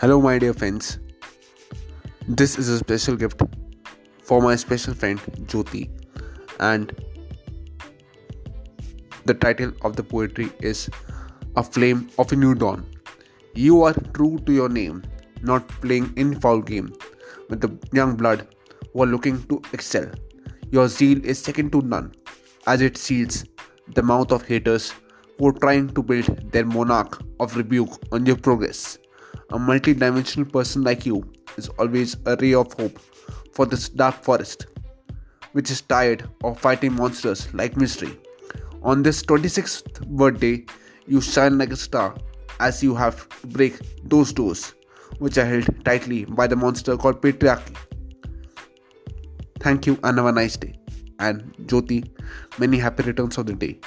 Hello, my dear friends. This is a special gift for my special friend Jyoti, and the title of the poetry is A Flame of a New Dawn. You are true to your name, not playing in foul game with the young blood who are looking to excel. Your zeal is second to none, as it seals the mouth of haters who are trying to build their monarch of rebuke on your progress. A multi-dimensional person like you is always a ray of hope for this dark forest, which is tired of fighting monsters like mystery. On this 26th birthday, you shine like a star as you have to break those doors, which are held tightly by the monster called patriarchy. Thank you and have a nice day. And Jyoti, many happy returns of the day.